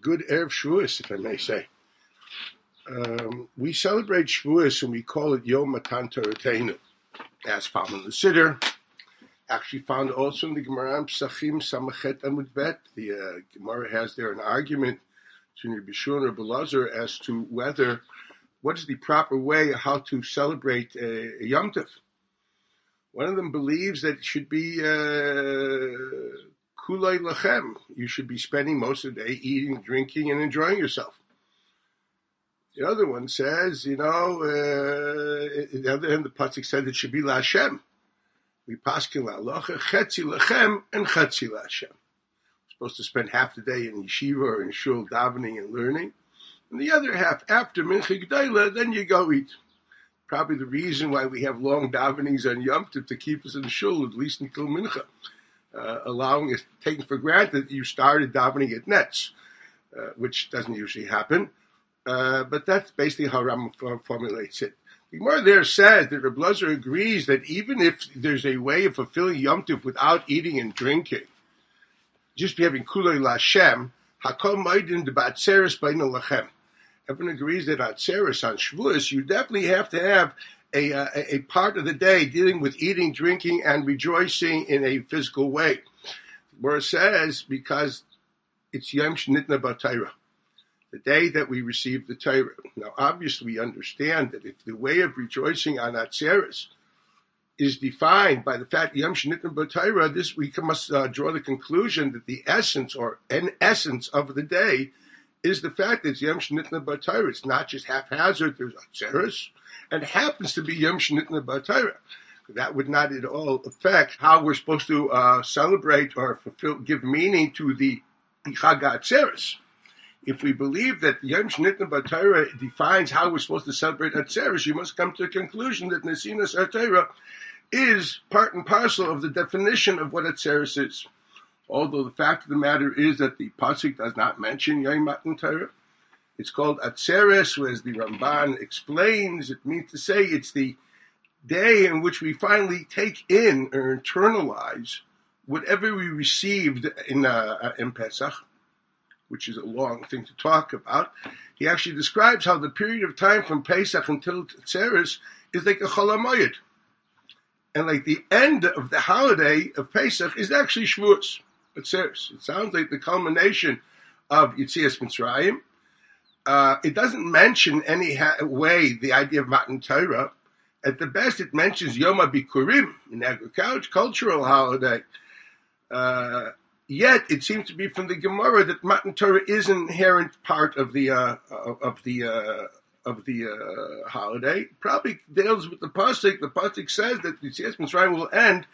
Good Erev Shavuos, if I may say. Um, we celebrate Shavuos and we call it Yom Matan as found in the Siddur. Actually found also in the Gemara Psachim Samachet Amud Bet. The uh, Gemara has there an argument between Rabbi and Rabbi as to whether what is the proper way how to celebrate a, Yom Tov. One of them believes that it should be uh, kulay lachem. You should be spending most of the day eating, drinking, and enjoying yourself. The other one says, you know, uh, the other hand, the pasuk said it should be laHashem. We paskin la'alocha chetzi lachem and chetzi laHashem. Supposed to spend half the day in yeshiva or in shul davening and learning, and the other half after mincha then you go eat. Probably the reason why we have long davenings on Yom Tov to keep us in shul at least until mincha, uh, allowing us taking for granted that you started davening at nets, uh, which doesn't usually happen. Uh, but that's basically how Ram formulates it. The Gemara there says that Reb Lazar agrees that even if there's a way of fulfilling Yom Tov without eating and drinking, just be having kulei lashem, hakol maidin de batzeres baina lachem. Everyone agrees that on atzeres on Shavuos, you definitely have to have a, uh, a part of the day dealing with eating, drinking, and rejoicing in a physical way. Where it says because it's Yom Shnitna Batayra the day that we receive the Torah. Now, obviously, we understand that if the way of rejoicing on Atzeres is defined by the fact Yom Shnittim B'Torah, this we must uh, draw the conclusion that the essence or an essence of the day is the fact that it's Yom Shnittim B'Torah. It's not just haphazard. There's Atzeres, and happens to be Yom Shnittim B'Torah. That would not at all affect how we're supposed to uh, celebrate or fulfill, give meaning to the Chag Atzeres if we believe that Yom Shnitna B'Torah defines how we're supposed to celebrate Atzeres, you must come to the conclusion that Nesinas Atzeres is part and parcel of the definition of what Atzeres is. Although the fact of the matter is that the pasuk does not mention Yom Matan Torah, it's called Atzeres, as the Ramban explains. It means to say it's the day in which we finally take in or internalize whatever we received in uh, in Pesach which is a long thing to talk about, he actually describes how the period of time from Pesach until Tzeres is like a Cholamoyed. And like the end of the holiday of Pesach is actually Shavuos, Tzeres. It sounds like the culmination of Yitzias Mitzrayim. Uh, it doesn't mention any ha- way the idea of Matan Torah. At the best, it mentions Yom HaBikurim, an agricultural holiday. Uh, Yet it seems to be from the Gemara that Matan Torah is an inherent part of the uh, of the uh, of the uh, holiday. Probably deals with the pasuk. The pasuk says that the Yitzias Mitzrayim will end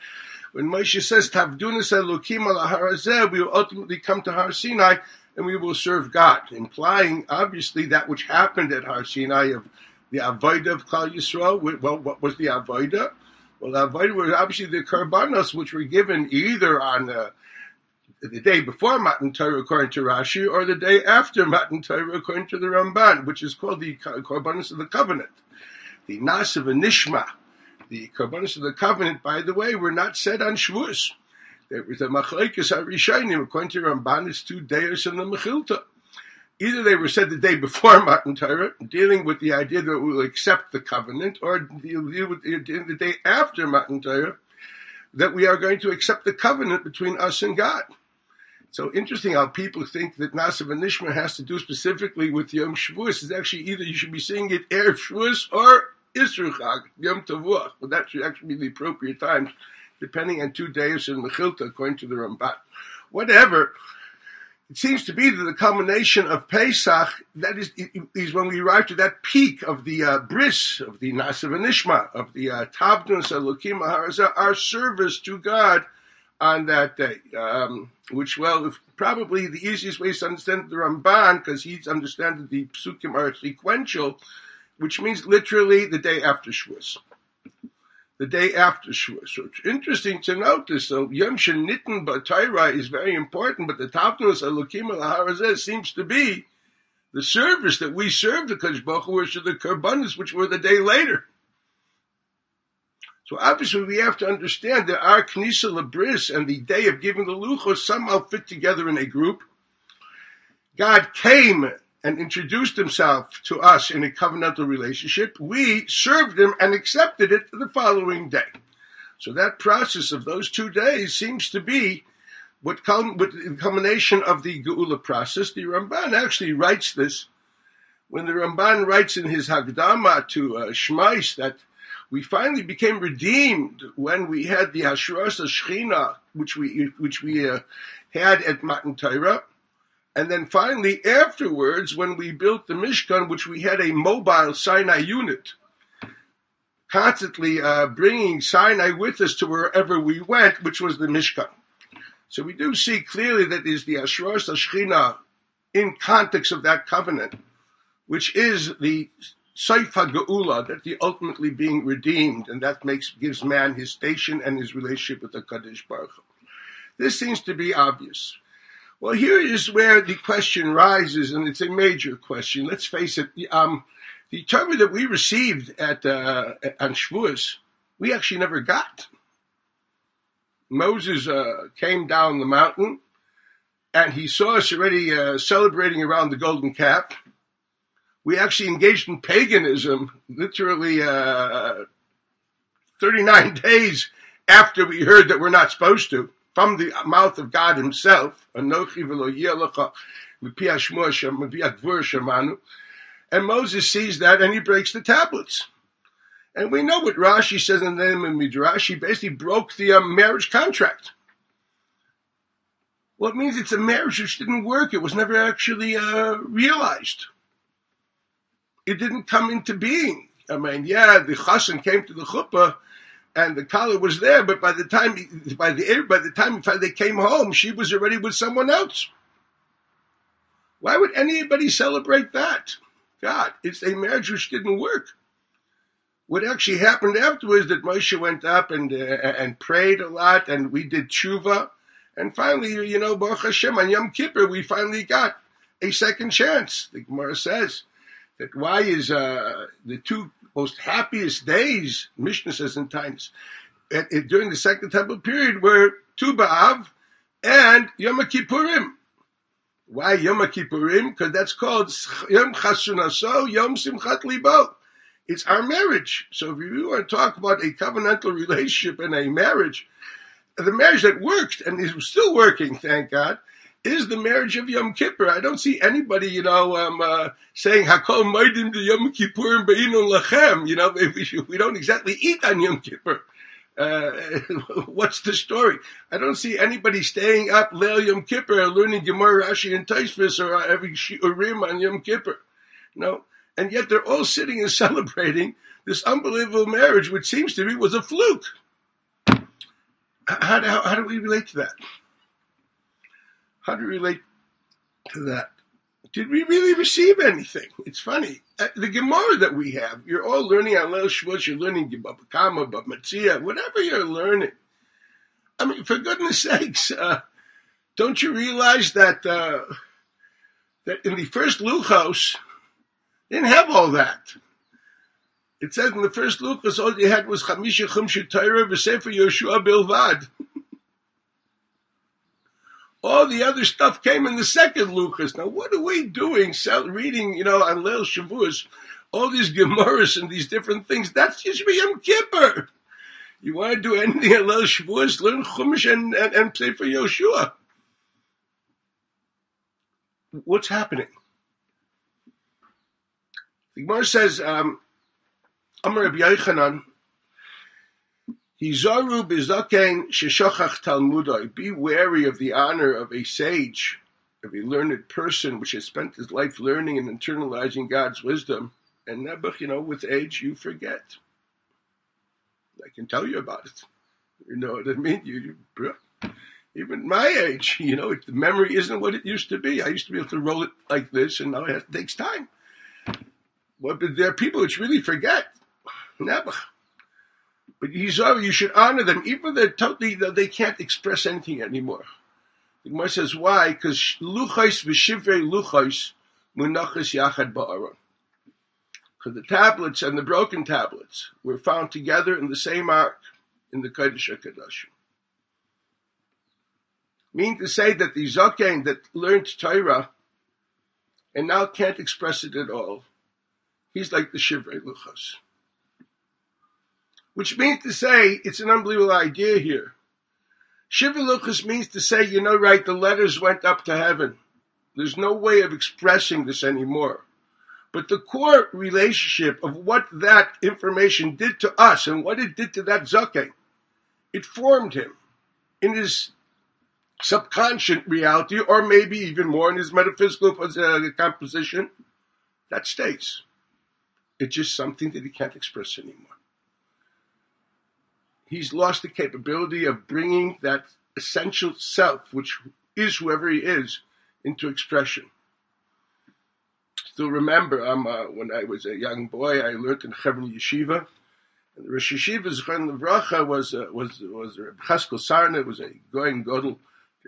when Moshe says Tavdunas Elokim al We will ultimately come to Har Sinai and we will serve God, implying obviously that which happened at Har Sinai of the Avodah of Klal Yisrael. Well, what was the Avodah? Well, the Avodah was obviously the Karbanos, which were given either on uh, the day before Matan Torah according to Rashi, or the day after Matan Torah according to the Ramban, which is called the Korbanos of the Covenant. The Nasiv and Nishma, the Korbanos of the Covenant, by the way, were not said on Shavuos. There was a Machlekes HaRishayim, according to Ramban, it's two days in the Mechilta. Either they were said the day before Matan Torah, dealing with the idea that we will accept the covenant, or the, day after Matan Torah, that we are going to accept the covenant between us and God. So interesting how people think that Nasiv and Nishma has to do specifically with Yom Shavuos. It's actually either you should be saying it Erev Shavuos or Chag, Yom Tavuach. But that should actually be the appropriate times, depending on two days in Mechilta, according to the Ramban. Whatever. It seems to be that the culmination of Pesach, that is, is when we arrive to that peak of the uh, bris, of the Nasiv and Nishma, of the uh, Tabnus, Elokim, our service to God, on that day, um, which, well, if, probably the easiest way is to understand the Ramban, because he's understanding the psukim are sequential, which means literally the day after Shavuos. The day after Shavuos. So it's interesting to this. So Yom Shenitten B'Taira is very important, but the Tavnus Elokim Al seems to be the service that we serve the Kodesh Baruch Hu, the Karbanis, which were the day later. So obviously we have to understand that our Knisa Labris and the day of giving the Luchos somehow fit together in a group. God came and introduced himself to us in a covenantal relationship. We served him and accepted it the following day. So that process of those two days seems to be what, what the culmination of the Geula process. The Ramban actually writes this when the Ramban writes in his Hagdama to uh, Shmais that we finally became redeemed when we had the Hashras Shechina, which we which we uh, had at Matan Torah, and then finally afterwards when we built the Mishkan, which we had a mobile Sinai unit, constantly uh, bringing Sinai with us to wherever we went, which was the Mishkan. So we do see clearly that is the Hashras Shechina in context of that covenant, which is the Saifa Geula, that the ultimately being redeemed, and that makes gives man his station and his relationship with the Kaddish Baruch. This seems to be obvious. Well, here is where the question rises, and it's a major question. Let's face it. Um, the Torah that we received at uh, on Shavuos, we actually never got. Moses uh, came down the mountain, and he saw us already uh, celebrating around the golden calf we actually engaged in paganism literally uh, 39 days after we heard that we're not supposed to from the mouth of God himself. And Moses sees that and he breaks the tablets. And we know what Rashi says in the name of Midrash. He basically broke the um, marriage contract. Well, it means it's a marriage which didn't work. It was never actually uh, realized it didn't come into being. I mean, yeah, the chassan came to the chuppah, and the collar was there, but by the time by the by the time they came home, she was already with someone else. Why would anybody celebrate that? God, it's a marriage which didn't work. What actually happened afterwards that Moshe went up and uh, and prayed a lot, and we did tshuva, and finally, you know, Baruch Hashem on Yom Kippur, we finally got a second chance. The Gemara says that why is uh, the two most happiest days, Mishnah says in at, during the Second Temple period were Tu B'Av and Yom Kippurim. Why Yom Kippurim? Because that's called Yom Chasunaso, Yom Simchat Libo. It's our marriage. So if you want to talk about a covenantal relationship and a marriage, the marriage that worked and is still working, thank God, is the marriage of Yom Kippur. I don't see anybody, you know, um, uh, saying Hakol Maidim to Yom Kippur and Be'inun Lachem. You know, we, we don't exactly eat on Yom Kippur. Uh, what's the story? I don't see anybody staying up Leil Yom Kippur learning Gemara, Rashi, and Taisvis or every Urim on Yom Kippur. No, and yet they're all sitting and celebrating this unbelievable marriage, which seems to me was a fluke. How, how, how do we relate to that? How do you relate to that? Did we really receive anything? It's funny. Uh, the Gemara that we have, you're all learning on Leil Shavuos, you're learning Kama, Matzia, whatever you're learning. I mean, for goodness sakes, uh, don't you realize that uh, that in the first Luchos, didn't have all that. It says in the first Luchos, all you had was Chamisha Chumsha Torah v'Sefer Yoshua Bilvad. All the other stuff came in the second Luchos. Now, what are we doing? Reading, you know, on Leil Shavuos, all these Gemaras and these different things. That's just Yom Kippur. You want to do anything on Leil Shavuos? Learn Chumash and, and, and play for Yoshua. What's happening? The Gemara says, um, Amar Rabbi Yochanan, Hizaru bizaken sheshachach talmudai. Be wary of the honor of a sage, of a learned person which has spent his life learning and internalizing God's wisdom. And Nebuch, you know, with age you forget. I can tell you about it. You know what I mean? You, you even my age, you know, the memory isn't what it used to be. I used to be able to roll it like this, and now it takes time. But there are people which really forget. Nebuch. But you should honor them, even though totally they can't express anything anymore. The Gemara says why? Because luchos v'shivrei luchos munachas yachad ba'aron. Because the tablets and the broken tablets were found together in the same ark in the Kodesh HaKadoshim. Meaning to say that the Zokain that learned Torah and now can't express it at all, he's like the Shivrei Luchos. Which means to say, it's an unbelievable idea here. Shivrei Luchos means to say, you know, right, the letters went up to heaven. There's no way of expressing this anymore. But the core relationship of what that information did to us and what it did to that Zokain, it formed him in his subconscious reality, or maybe even more in his metaphysical uh, composition, that stays. It's just something that he can't express anymore. He's lost the capability of bringing that essential self, which is whoever he is, into expression. Still remember, um, uh, when I was a young boy, I learned in Chevron Yeshiva. And the Rosh Yeshiva's Chen Levracha was uh, was was Reb Chaskel Sarna, was a going Godel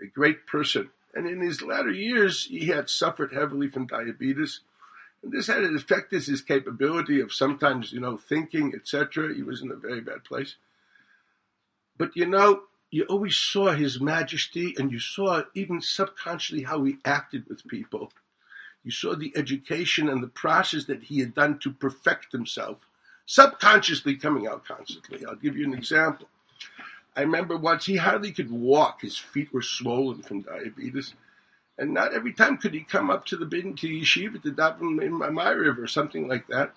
a great person. And in his latter years, he had suffered heavily from diabetes. And this had affected his capability of sometimes, you know, thinking, etc. He was in a very bad place. But you know, you always saw his majesty and you saw even subconsciously how he acted with people. You saw the education and the process that he had done to perfect himself, subconsciously coming out constantly. I'll give you an example. I remember once he hardly could walk. His feet were swollen from diabetes. And not every time could he come up to the bin to yeshiva to daven Maariv or something like that.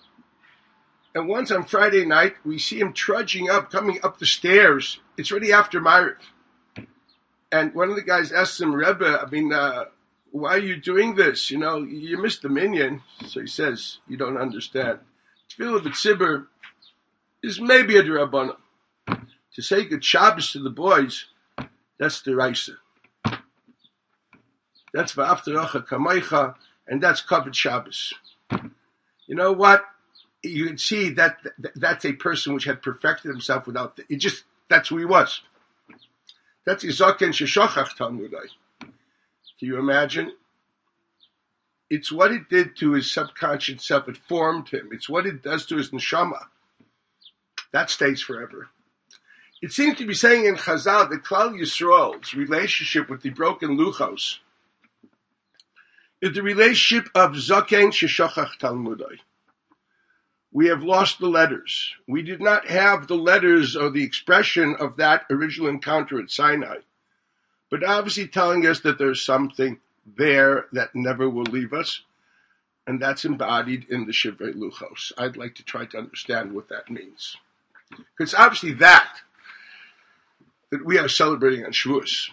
And once on Friday night, we see him trudging up, coming up the stairs. It's already after Myriv. And one of the guys asked him, Rebbe, I mean, uh, why are you doing this? You know, you missed the minyan. So he says, you don't understand. Tefillah B'tzibur is maybe a drabbanah to say good Shabbos to the boys, that's the Raisa. That's Va'aftarocha Kamaicha, and that's covered Shabbos. You know what? You can see that, that that's a person which had perfected himself without, it just, that's who he was. That's Izaken Sheshochach Talmudai. Can you imagine? It's what it did to his subconscious self. It formed him. It's what it does to his neshama. That stays forever. It seems to be saying in Chazal that Klal Yisrael's relationship with the broken Luchos is the relationship of Zaken Sheshachach Talmudai. We have lost the letters. We did not have the letters or the expression of that original encounter at Sinai. But obviously telling us that there's something there that never will leave us. And that's embodied in the Shivrei Luchos. I'd like to try to understand what that means. Because obviously that that we are celebrating on Shavuos.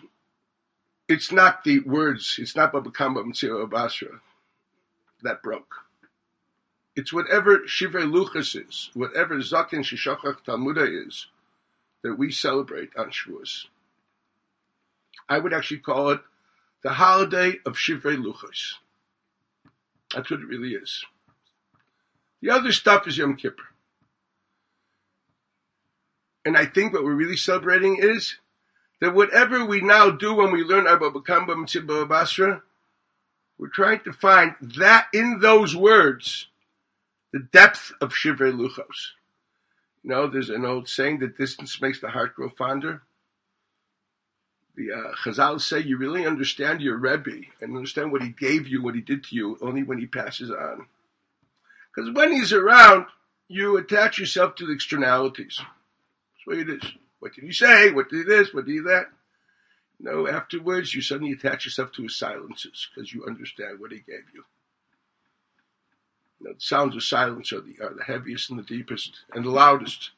It's not the words, it's not Baba Kamba Metzia Basra that broke. It's whatever Shivrei Luchas is, whatever Zakin Shishachach Talmuda is, that we celebrate on Shavuos. I would actually call it the holiday of Shivrei Luchas. That's what it really is. The other stuff is Yom Kippur. And I think what we're really celebrating is that whatever we now do when we learn Abba Bakamba Metzia Basra, we're trying to find that in those words, the depth of Shivrei Luchos. You know, there's an old saying that distance makes the heart grow fonder. The uh, Chazal say you really understand your Rebbe and understand what he gave you, what he did to you, only when he passes on. Because when he's around, you attach yourself to the externalities. That's way it is. What did he say? What did this? What did he that? No, afterwards you suddenly attach yourself to his silences because you understand what he gave you. You know, the sounds of silence are the, are the heaviest and the deepest and the loudest.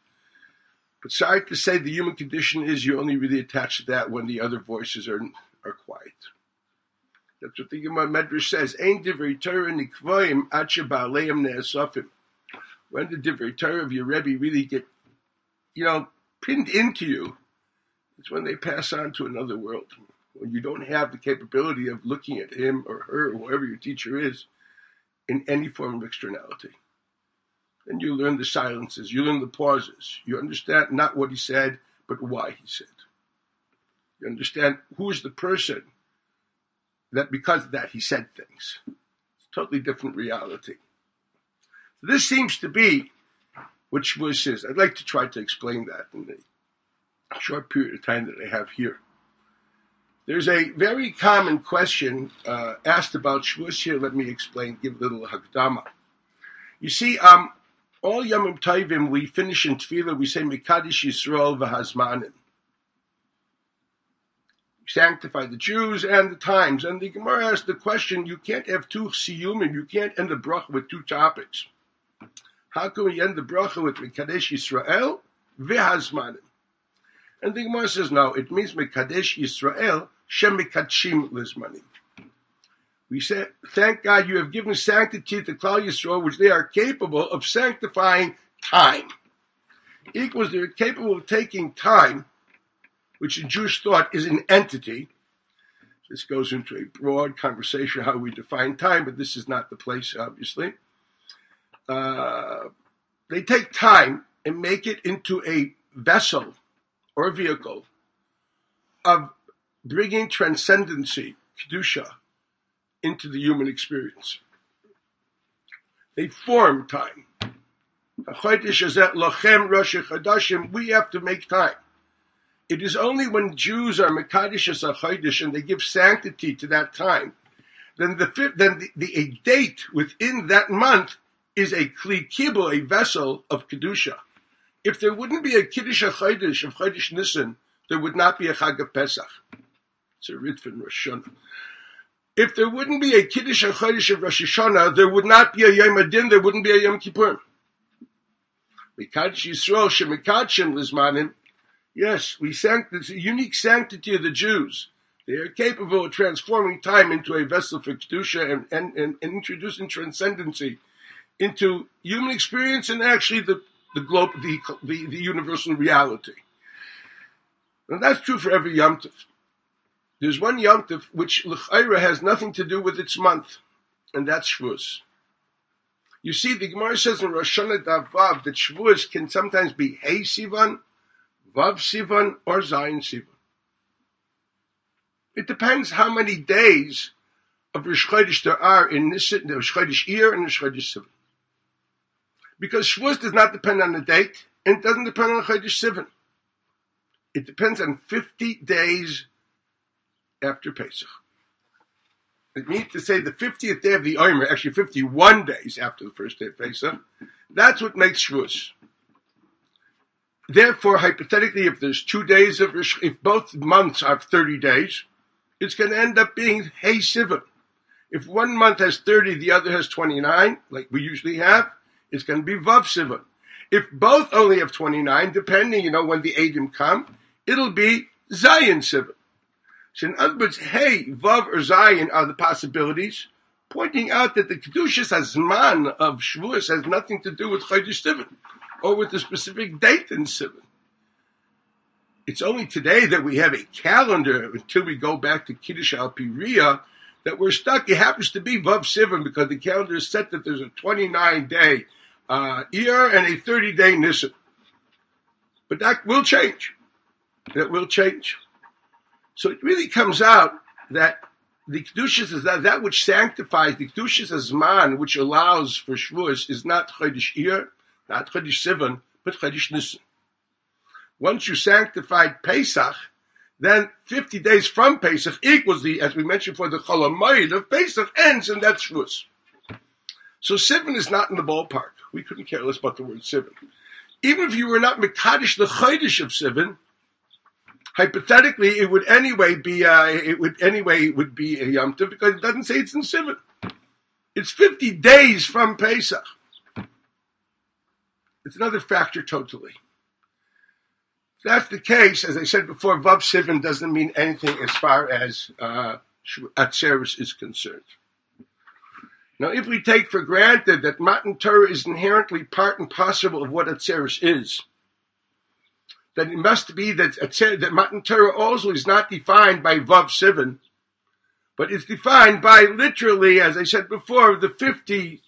But sorry to say, the human condition is you only really attach to that when the other voices are are quiet. That's what the Gemara Medrash says. Divrei Torah. When the divrei Torah of your Rebbe really get, you know, pinned into you, it's when they pass on to another world. When you don't have the capability of looking at him or her or whoever your teacher is in any form of externality. Then you learn the silences, you learn the pauses. You understand not what he said, but why he said. You understand who is the person that because of that he said things. It's a totally different reality. So This seems to be what Shavuos is. I'd like to try to explain that in the short period of time that I have here. There's a very common question uh, asked about Shavuos here. Let me explain, give a little Hagdama. You see, um, all Yom Tovim, we finish in Tefillah, we say Mekadosh Yisrael v'Hazmanim. Sanctify the Jews and the times. And the Gemara asks the question, you can't have two siyumim, you can't end the bracha with two topics. How can we end the bracha with Mekadesh Yisrael v'Hazmanim? And the Gemara says, no, it means Mekadesh Yisrael Shemikachim Lizmanim. We say, thank God you have given sanctity to Klal Yisrael, which they are capable of sanctifying time. Equals they're capable of taking time, which in Jewish thought is an entity. This goes into a broad conversation how we define time, but this is not the place, obviously. Uh, they take time and make it into a vessel or a vehicle of bringing transcendency, kedusha, into the human experience. They form time. We have to make time. It is only when Jews are Mekadosh and they give sanctity to that time, then the then the, the, a date within that month is a kli kibul, a vessel of kedusha. If there wouldn't be a kiddush chodesh of chodesh Nisan, there would not be a Chag of Pesach. It's a Ritvan Rosh Hashanah. If there wouldn't be a Kiddush HaChodesh of Rosh Hashanah, there would not be a Yom Adin, there wouldn't be a Yom Kippur. Mikadosh Yisrael Shemikadshim Lizmanim. Yes, we sanct it's a unique sanctity of the Jews. They are capable of transforming time into a vessel for Kedusha and, and, and, and introducing transcendency into human experience and actually the, the globe, the, the, the universal reality. And that's true for every Yom Tov. There's one Yom Tov which L'chaira has nothing to do with its month, and that's Shavuos. You see, the Gemara says in Rosh Hashanah that Shavuos can sometimes be Hey Sivan, Vav Sivan, or Zayin Sivan. It depends how many days of Rosh Chodesh there are in this the Rosh Chodesh year and Rosh Chodesh Sivan. Because Shavuos does not depend on the date, and it doesn't depend on Chodesh Sivan. It depends on 50 days after Pesach. It means to say the 50th day of the Omer, actually 51 days after the first day of Pesach, that's what makes Shavuos. Therefore, hypothetically, if there's two days of, if both months have 30 days, it's going to end up being Hey Sivan. If one month has 30, the other has 29, like we usually have, it's going to be Vav Sivan. If both only have 29, depending, you know, when the Adim come, it'll be Zayin Sivan. So in other words, hey, Vav or Zayin are the possibilities, pointing out that the Kedushas Hazman of Shavuos has nothing to do with Chodesh Sivan, or with the specific date in Sivan. It's only today that we have a calendar until we go back to Kiddush Al that we're stuck. It happens to be Vav Sivan because the calendar is set that there's a 29 day uh, year and a 30 day Nisan. But that will change. That will change. So it really comes out that the kedushas is that that which sanctifies the kedushas as man, which allows for Shavuos, is not chodesh Ir, not chodesh Sivan, but chodesh Nisan. Once you sanctified Pesach, then 50 days from Pesach equals the, as we mentioned for the Cholamayid of Pesach ends, and that's Shavuos. So Sivan is not in the ballpark. We couldn't care less about the word Sivan. Even if you were not Mekadosh the Chodesh of Sivan, hypothetically, it would anyway be uh, it would anyway would be a Yom Tov because it doesn't say it's in Sivan. It's 50 days from Pesach. It's another factor totally. That's the case, as I said before, Vav Sivan doesn't mean anything as far as uh, Atzeres is concerned. Now, if we take for granted that Matan Torah is inherently part and parcel of what Atzeres is, then it must be that that Matan Torah also is not defined by Vav Sivan, but it's defined by literally, as I said before, the 50th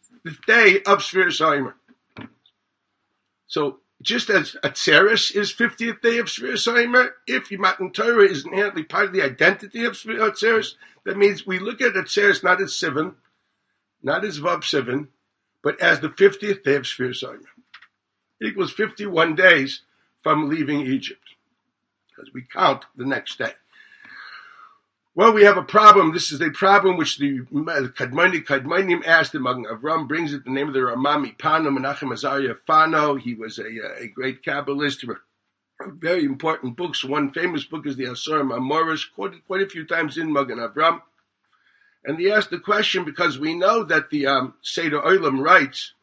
day of Shvir Saimer. So just as Atzeres is 50th day of Shvir Saimer, if Matan Torah is inherently part of the identity of Atzeres, uh, that means we look at Atzeres not as Sivan, not as Vav Sivan, but as the 50th day of Shvir Soimer. It equals 51 days from leaving Egypt, because we count the next day. Well, we have a problem. This is a problem which the Kadmoni Kadmonim asked Magen Avram brings it the name of the Ramami Pano Menachem Azariah Fano. He was a, a great Kabbalist. Very important books. One famous book is the Asara Ma'amaros, quoted quite a few times in Magen Avram. And he asked the question because we know that the um, Seder Olam writes,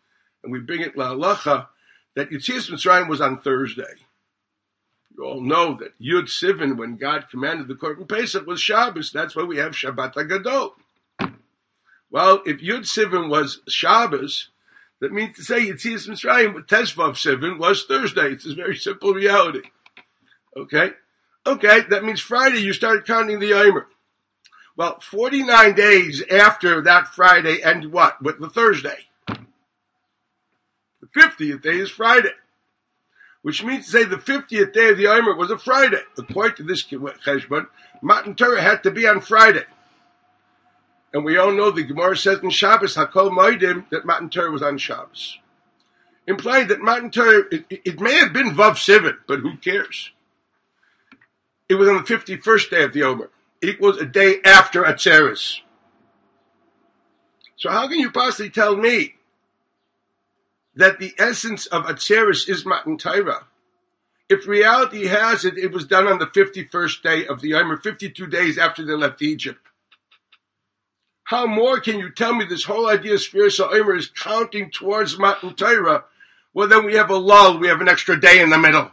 and we bring it la halacha, that Yitzias Mitzrayim was on Thursday. All know that Yud Sivan, when God commanded the Korban Pesach, was Shabbos. That's why we have Shabbat Agadol. Well, if Yud Sivan was Shabbos, that means to say Yitzias Mitzrayim, with Tesvav Sivan was Thursday. It's a very simple reality. Okay? Okay, that means Friday you started counting the Yomer. Well, 49 days after that Friday and what? With the Thursday. The 50th day is Friday which means to say the 50th day of the Omer was a Friday. According to this cheshbon, Matan Torah had to be on Friday. And we all know the Gemara says in Shabbos, Hakol Moedim, that Matan Torah was on Shabbos. Implying that Matan Torah, it, it, may have been Vav Sivan, but who cares? It was on the 51st day of the Omer. It equals a day after Atzeres. So how can you possibly tell me that the essence of Atzeris is Matan Torah. If reality has it, it was done on the 51st day of the Yomer, 52 days after they left Egypt. How more can you tell me this whole idea of spiritual Omer is counting towards Matan Torah? Well, then we have a lull, we have an extra day in the middle.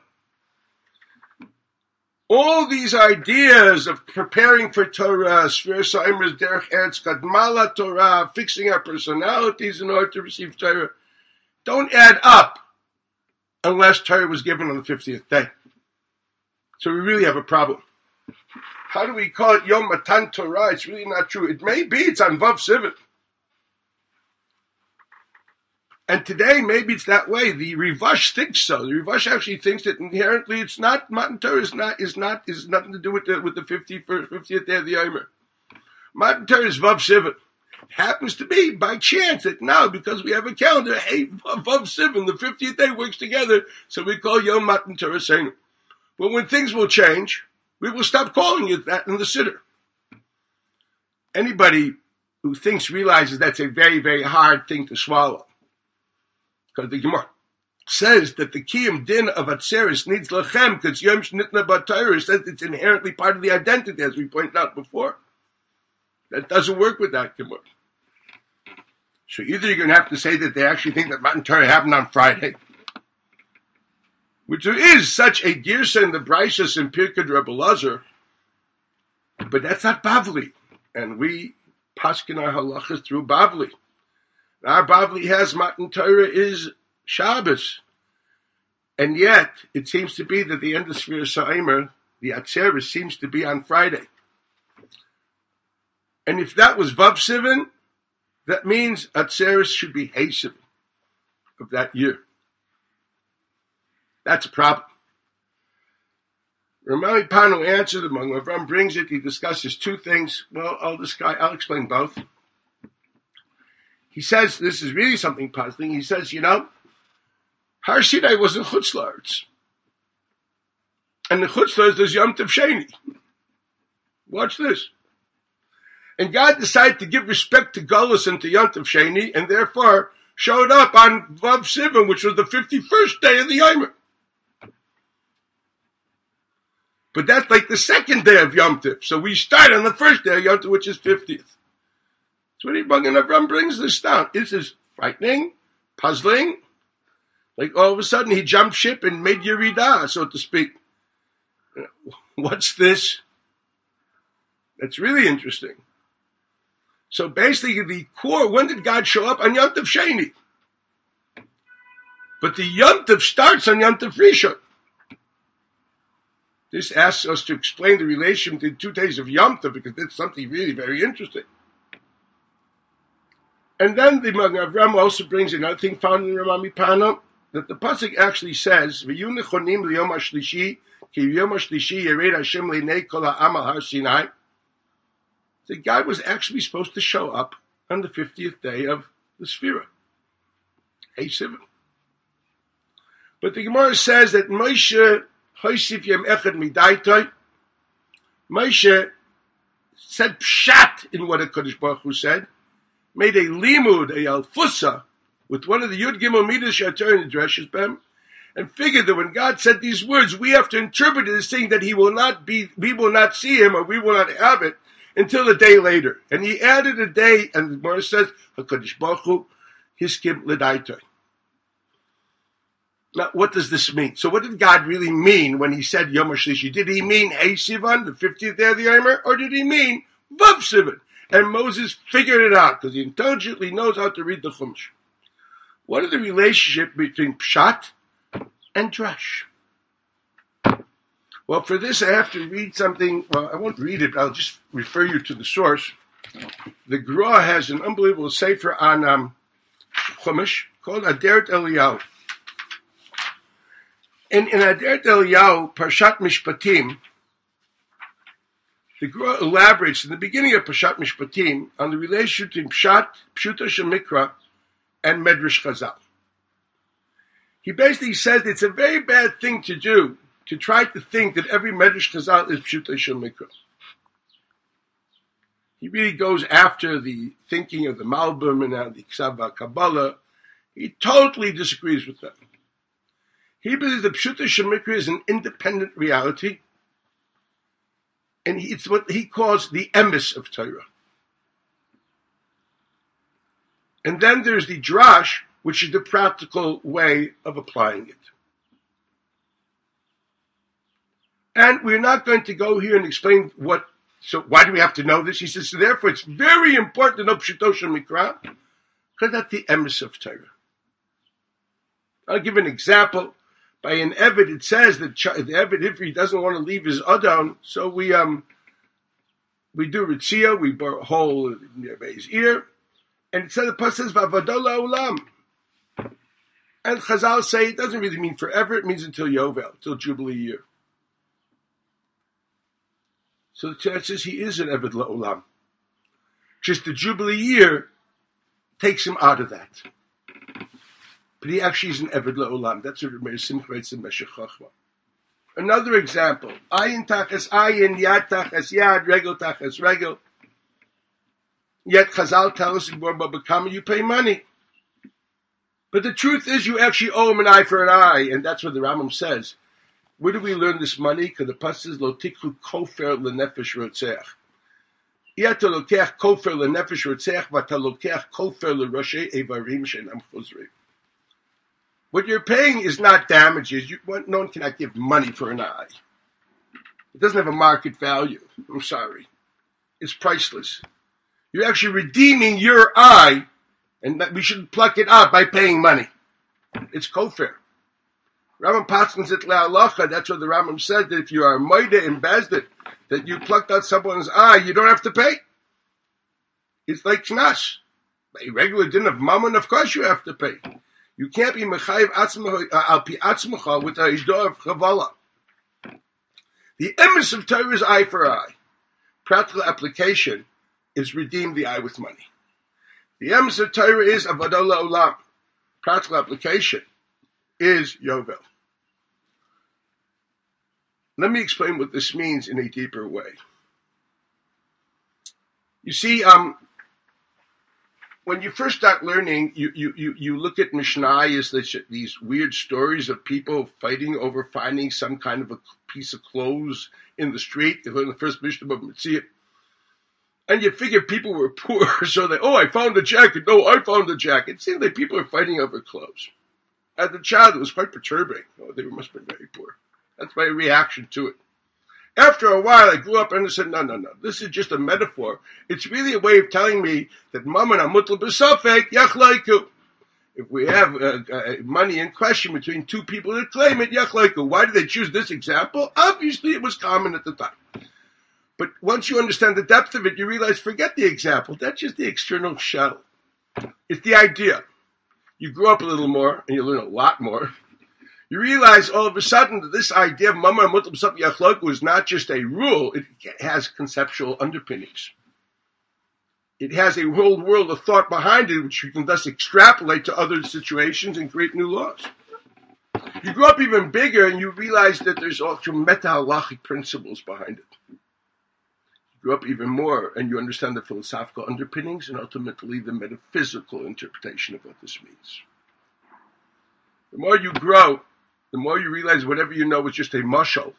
All these ideas of preparing for Torah, spiritual Omer Derech Eretz Kadmala Torah, fixing our personalities in order to receive Torah, don't add up unless Torah was given on the 50th day. So we really have a problem. How do we call it Yom Matan Torah? It's really not true. It may be it's on Vav Sivan. And today, maybe it's that way. The Rivash thinks so. The Rivash actually thinks that inherently it's not Matan Torah is not is not is nothing to do with the with the 50th, 50th day of the Yomer. Matan Torah is Vav Sivan happens to be by chance that now, because we have a calendar, hey, Vav Sivan, the 50th day works together, so we call Yom Matan Torah. But when things will change, we will stop calling it that in the Siddur. Anybody who thinks realizes that's a very, very hard thing to swallow. Because the Gemara says that the Kiyam Din of Atzeris needs Lachem because Yom Shnitna Batayr says it's inherently part of the identity, as we pointed out before. That doesn't work with that Gemara. So either you're going to have to say that they actually think that Matan Torah happened on Friday, which there is such a girsa in the Brises and Pirkei Rebbe Lazar, but that's not Bavli. And we paskin our halachas through Bavli. Our Bavli has Matan Torah is Shabbos. And yet, it seems to be that the end of Sfir Sa'imer, the Atzeres, seems to be on Friday. And if that was Vav Sivan, that means Atzeres should be Hasim of that year. That's a problem. Ramali Panu answered among Avram brings it. He discusses two things. Well, I'll discuss, I'll explain both. He says this is really something puzzling. He says, you know, Har Sinai was in Chutzlarts. And the Chutzlarts there's Yom Tov Sheni. Watch this. And God decided to give respect to Gullus and to Yontav Sheni, and therefore showed up on Vav Sivan, which was the 51st day of the Yomer. But that's like the second day of Yom Tov. So we start on the first day of Yom Tov, which is 50th. So when Ibn Avram brings this down, this is frightening, puzzling. Like all of a sudden he jumped ship and made Yerida, so to speak. What's this? That's really interesting. So basically, the core, when did God show up? On Yom Tov Sheni. But the Yom Tov starts on Yom Tov Rishon. This asks us to explain the relation between two days of Yom Tov because it's something really very interesting. And then the Magen Avram also brings another thing found in Ramami Pana that the pasuk actually says, "V'yunechonim liyom hashlishi ki hashlishi Hashem kol har Sinai." That God was actually supposed to show up on the 50th day of the Sphira. Hey Sivan. But the Gemara says that Moshe Yem Echad. Moshe said pshat in what a Kodesh Baruch Hu said, made a limud, a alfusa, with one of the Yud Gimel Midas Shatar the Dreshes Bem, and figured that when God said these words, we have to interpret it as saying that He will not be, we will not see Him, or we will not have it until a day later. And He added a day, and the Gemara says, Hakadosh Baruch Hu, Hiskim Ledaitoi. Now, what does this mean? So, what did God really mean when He said Yom HaShlishi? Did He mean Sivan, the 50th day of the Yomer, or did He mean Vav Sivan? And Moses figured it out because he intelligently knows how to read the Chumash. What is the relationship between Pshat and Drash? Well, for this, I have to read something. Well, I won't read it, I'll just refer you to the source. The Gra has an unbelievable sefer on um, Chumash called Aderet Eliyahu. In, in Aderet Eliyahu, Parshat Mishpatim, the Gra elaborates in the beginning of Parshat Mishpatim on the relationship between Pshat, Pshuta Shemikra, and Medrash Chazal. He basically says it's a very bad thing to do to try to think that every Medrash Chazal is Pshuta Shemikra. He really goes after the thinking of the Malbim and the Ksava Kabbalah. He totally disagrees with them. He believes that Pshuta Shemikra is an independent reality, and it's what he calls the emes of Torah. And then there's the drash, which is the practical way of applying it. And we're not going to go here and explain what. So why do we have to know this? He says. So therefore, it's very important to know Mikra because that's the emes of Torah. I'll give an example by an Evid, it says that the Evid, if he doesn't want to leave his Adon, so we um we do Ritzia, we bore a hole near his ear, and it says the Pasuk says Ulam. And Chazal say it doesn't really mean forever, it means until Yovel, until Jubilee year. So the Torah says he is an Evid La'olam. Just the Jubilee year takes him out of that but he actually is an Eved La'olam. That's what Meir Simcha writes in Meshech. Another example, ayin tachas ayin, yad tachas yad, regel tachas regel. Yet Chazal tell us Babakama you pay money. But the truth is you actually owe him an eye for an eye, and that's what the Rambam says. Where do we learn this manika? The pasuk lo tikhu kofer lenefesh rotzeach. Yet lokech kofer lenefesh rotzeach, v'ata lokech kofer l'roshei evarim shenam chuzrim. What you're paying is not damages. You, no one cannot give money for an eye. It doesn't have a market value. I'm sorry. It's priceless. You're actually redeeming your eye, and we should pluck it out by paying money. It's kofir. Rambam Paskins at Le'alacha, that's what the Rambam said, that if you are Maida in Bezdit, that you plucked out someone's eye, you don't have to pay. It's like Knas. A regular din of mammon, of course you have to pay. You can't be mechayiv uh, al pi atzmacha with a hishdah of chavala. The emes of Torah is eye for eye. Practical application is redeem the eye with money. The emes of Torah is avadola olam. Practical application is yovel. Let me explain what this means in a deeper way. You see, um, when you first start learning, you, you, you, you look at Mishnah as these weird stories of people fighting over finding some kind of a piece of clothes in the street. The first Mishnah of Metzia. And you figure people were poor, so they, oh, I found a jacket. No, I found a jacket. It seems like people are fighting over clothes. As a child, it was quite perturbing. Oh, they must have been very poor. That's my reaction to it. After a while, I grew up and I said, no, no, no, this is just a metaphor. It's really a way of telling me that mammon amutl b'safek yachlaiku. If we have uh, uh, money in question between two people that claim it, yachlaiku. Why did they choose this example? Obviously, it was common at the time. But once you understand the depth of it, you realize, forget the example. That's just the external shell. It's the idea. You grow up a little more and you learn a lot more you realize all of a sudden that this idea of Mamar Mutlum Sab Yachlok was not just a rule, it has conceptual underpinnings. it has a whole world of thought behind it, which you can thus extrapolate to other situations and create new laws. You grow up even bigger and you realize that there's also meta halachic principles behind it. You grow up even more and you understand the philosophical underpinnings and ultimately the metaphysical interpretation of what this means. The more you grow, the more you realize whatever you know is just a mushal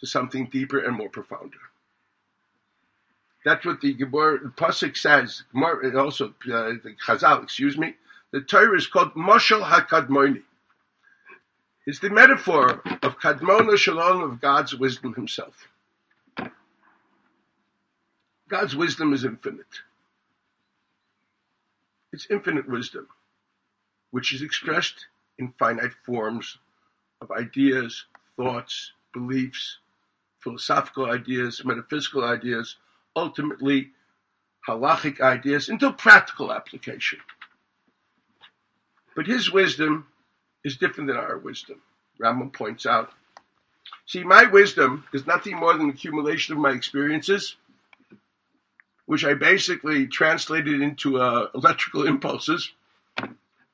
to something deeper and more profounder. That's what the Gebor the Pasuk says. Also, uh, the Chazal, excuse me. The Torah is called Moshel HaKadmoni. It's the metaphor of Kadmona Shalom of God's wisdom Himself. God's wisdom is infinite. It's infinite wisdom, which is expressed in finite forms of ideas, thoughts, beliefs, philosophical ideas, metaphysical ideas, ultimately halachic ideas into practical application. But his wisdom is different than our wisdom. Rambam points out. See, my wisdom is nothing more than the accumulation of my experiences, which I basically translated into uh, electrical impulses.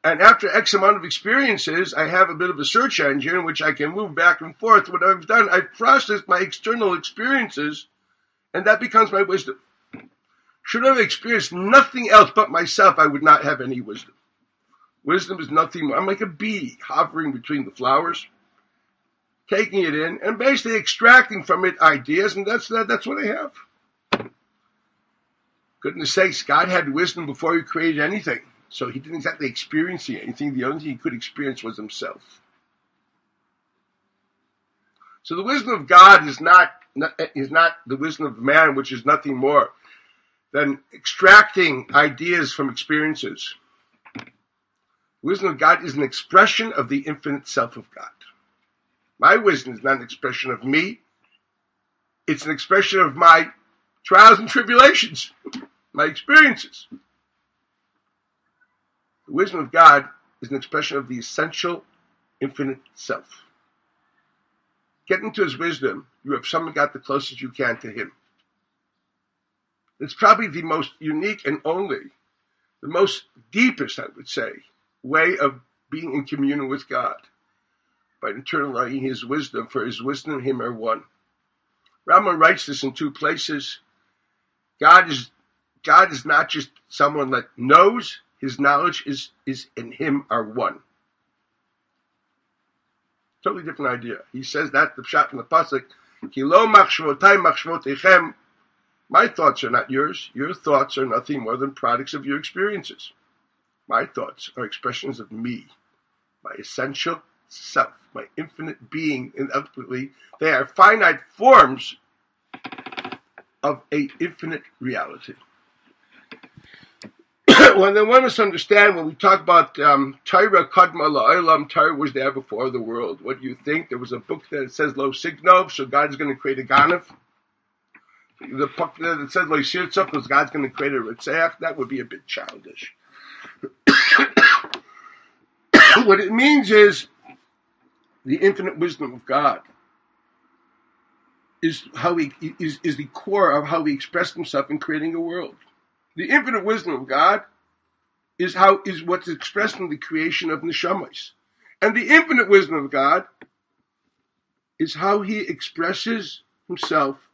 And after X amount of experiences, I have a bit of a search engine in which I can move back and forth. What I've done, I've processed my external experiences and that becomes my wisdom. Should I have experienced nothing else but myself, I would not have any wisdom. Wisdom is nothing more. I'm like a bee hovering between the flowers, taking it in, and basically extracting from it ideas, and that's that, that's what I have. Goodness sakes, God had wisdom before he created anything. So he didn't exactly experience anything. The only thing he could experience was himself. So the wisdom of God is not is not the wisdom of man, which is nothing more than extracting ideas from experiences. Wisdom of God is an expression of the infinite self of God. My wisdom is not an expression of me. It's an expression of my trials and tribulations, my experiences. The wisdom of God is an expression of the essential infinite self. Get into his wisdom you have somehow got the closest you can to him. It's probably the most unique and only, the most deepest, I would say, way of being in communion with God by internalizing his wisdom, for his wisdom and him are one. Rambam writes this in two places. God is God is not just someone that knows, his knowledge is, is in him are one. Totally different idea. He says that the shot in the pasuk "Kilo my thoughts are not yours. Your thoughts are nothing more than products of your experiences. My thoughts are expressions of me, my essential self, my infinite being, and ultimately they are finite forms of a infinite reality. when then one must understand when we talk about um, Torah Kadma La'olam, Torah was there before the world. What do you think? There was a book that says Lo Signov, so God is going to create a Ganav. The book that says Lo Shirtzach, because God's going to create a Ritzeach. That would be a bit childish. what it means is the infinite wisdom of God is how he is, is the core of how he expressed himself in creating a world. The infinite wisdom of God is how is what's expressed in the creation of neshamas, and the infinite wisdom of God is how He expresses Himself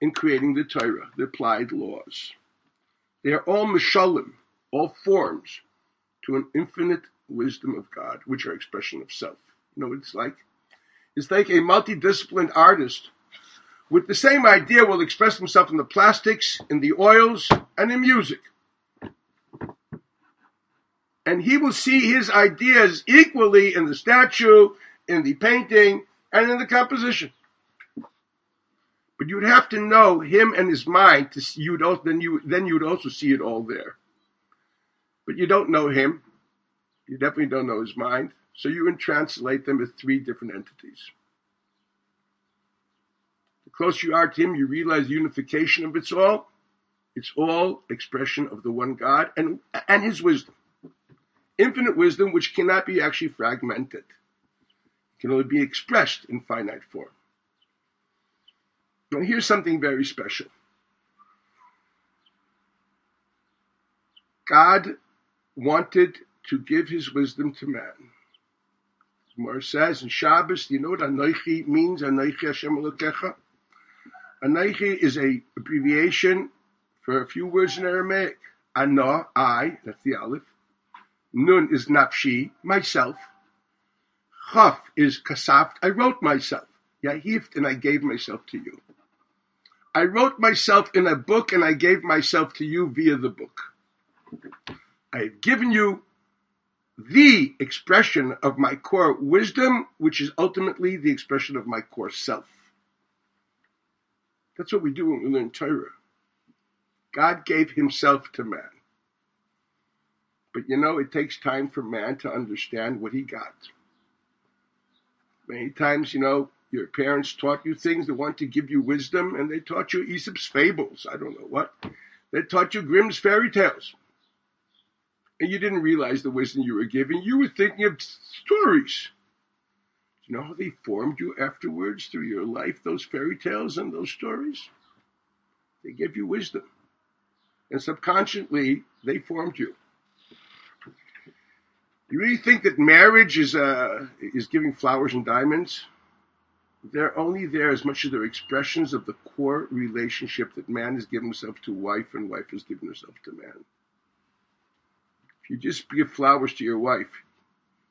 in creating the Torah, the applied laws. They are all mishalim, all forms to an infinite wisdom of God, which are expression of self. You know what it's like? It's like a multidisciplined artist with the same idea will express himself in the plastics, in the oils, and in music. And he will see his ideas equally in the statue, in the painting, and in the composition. But you would have to know him and his mind to see you also, then you then you would also see it all there. But you don't know him. You definitely don't know his mind. So you can translate them as three different entities The closer you are to Him, you realize the unification of it's all. It's all expression of the one God and, and His wisdom. Infinite wisdom, which cannot be actually fragmented. It can only be expressed in finite form. Now, here's something very special. God wanted to give his wisdom to man. Gemara says in Shabbos, do you know what Anoichi means? Anoichi Hashem Elokecha. Anoichi is a abbreviation for a few words in Aramaic. Ana, I, that's the Aleph. Nun is nafshi, myself. Chaf is kasaft, I wrote myself. Yahift, and I gave myself to you. I wrote myself in a book and I gave myself to you via the book. I have given you the expression of my core wisdom, which is ultimately the expression of my core self. That's what we do when we learn Torah. God gave himself to man. But you know, it takes time for man to understand what he got. Many times, you know, your parents taught you things, they want to give you wisdom, and they taught you Aesop's fables. I don't know what. They taught you Grimm's fairy tales and you didn't realize the wisdom you were giving. You were thinking of stories. You know how they formed you afterwards through your life, those fairy tales and those stories? They gave you wisdom. And subconsciously, they formed you. You really think that marriage is, uh, is giving flowers and diamonds? They're only there as much as they're expressions of the core relationship that man has given himself to wife and wife has given herself to man. If you just give flowers to your wife,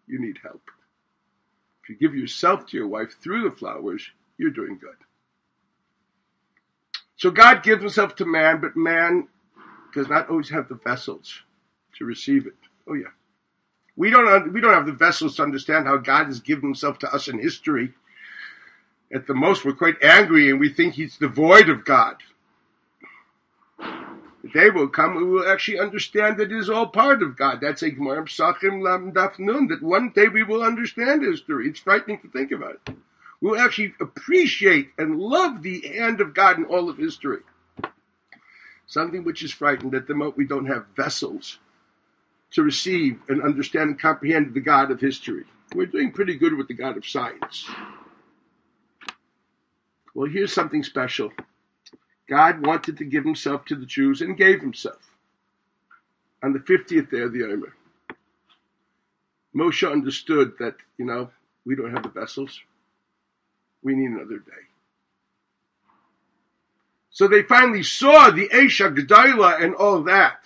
you need help. If you give yourself to your wife through the flowers, you're doing good. So God gives himself to man, but man does not always have the vessels to receive it. Oh yeah. We don't, we don't have the vessels to understand how God has given himself to us in history. At the most, we're quite angry and we think he's devoid of God. The day will come we will actually understand that it is all part of God. That's a Gemara Psachim Lam Daf Nun, that one day we will understand history. It's frightening to think about it. We will actually appreciate and love the hand of God in all of history. Something which is frightened at the moment we don't have vessels to receive and understand and comprehend the God of history. We're doing pretty good with the God of science. Well, here's something special. God wanted to give himself to the Jews and gave himself. On the 50th day of the Omer, Moshe understood that, you know, we don't have the vessels. We need another day. So they finally saw the Esha Gedalah and all that.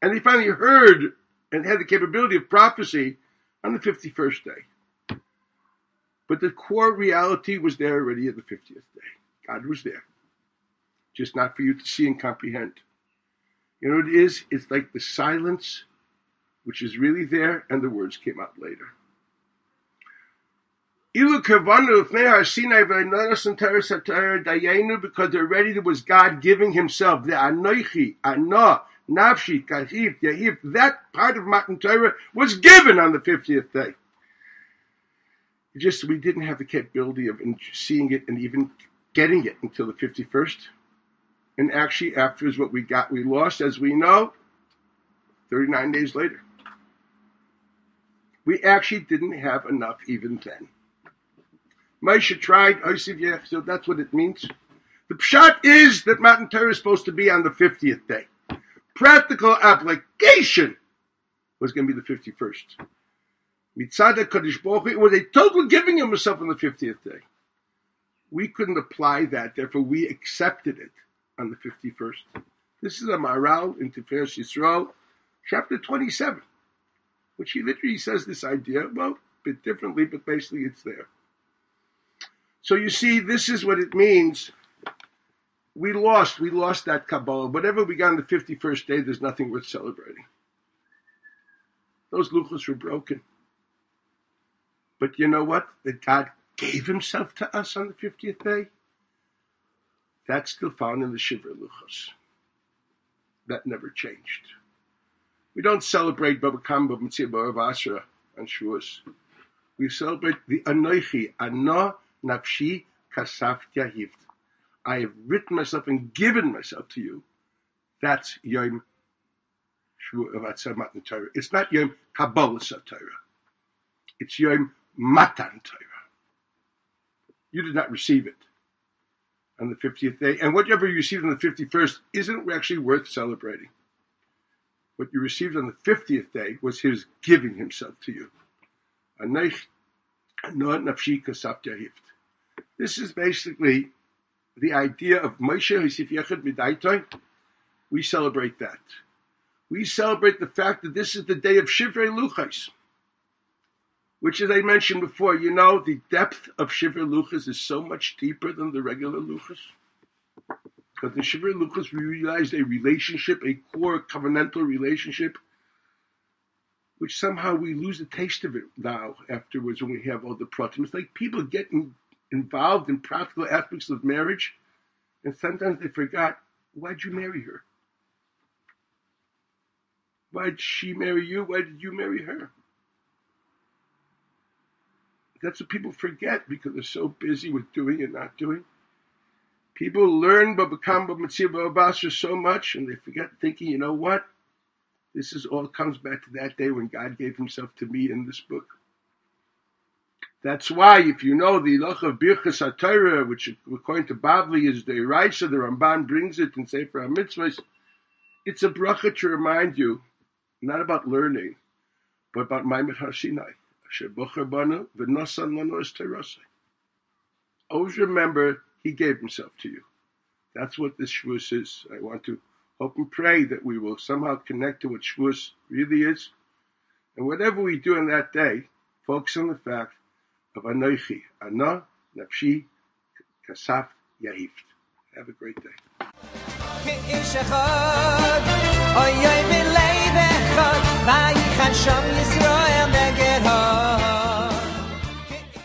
And they finally heard and had the capability of prophecy on the 51st day. But the core reality was there already at the 50th day. God was there just not for you to see and comprehend. You know what it is? It's like the silence, which is really there, and the words came out later. Because already there was God giving Himself. The Anoichi, Anah, Nafshi, Kahif, Yahif, that part of Matan Torah was given on the 50th day. Just we didn't have the capability of seeing it and even getting it until the 51st. And actually, afterwards, what we got, we lost, as we know, 39 days later. We actually didn't have enough even then. Moshe tried, so that's what it means. The pshat is that Matan Torah is supposed to be on the 50th day. Practical application was going to be the 51st. Mitzada Kaddish Baruch it was a total giving of himself on the 50th day. We couldn't apply that, therefore we accepted it on the 51st. This is a Maharal in Tiferes Yisrael, chapter 27, which he literally says this idea, well, a bit differently, but basically it's there. So you see, this is what it means. We lost, we lost that Kabbalah. Whatever we got on the 51st day, there's nothing worth celebrating. Those luchos were broken. But you know what? That God gave himself to us on the 50th day. That's still found in the Shivrei Luchos. That never changed. We don't celebrate Baba Kamba Mitzvah Asra and Shavuos. We celebrate the Anoichi, Ana Nafshi Kasaf Yahiv. I have written myself and given myself to you. That's Yom Shavuot Matan Torah. It's not Yom Kabbalah Torah. It's Yom Matan Torah. You did not receive it on the 50th day, and whatever you received on the 51st isn't actually worth celebrating. what you received on the 50th day was his giving himself to you. This is basically the idea of Moshe Yosef Yechid Midaitoi. We celebrate that. We celebrate the fact that this is the day of Shivrei Luchos, which, as I mentioned before, you know, the depth of Shivrei Luchos is so much deeper than the regular Luchos. Because in Shivrei Luchas, we realized a relationship, a core covenantal relationship, which somehow we lose the taste of it now afterwards when we have all the pratim. It's like people getting involved in practical aspects of marriage, and sometimes they forgot, why'd you marry her? Why'd she marry you? Why did you marry her? That's what people forget because they're so busy with doing and not doing. People learn Babakam Babasra so much and they forget thinking, you know what? This is all comes back to that day when God gave himself to me in this book. That's why, if you know the Loch of Birchas HaTorah, which according to Bavli is the Eraisa, the Ramban brings it in Sefer HaMitzvahs, it's a bracha to remind you not about learning, but about Ma'amad Har Sinai. Always remember, he gave himself to you. That's what this Shavuos is. I want to hope and pray that we will somehow connect to what Shavuos really is. And whatever we do on that day, focus on the fact of Anoichi, Ana, Nafshi, Kasaf, Yahift. Have a great day.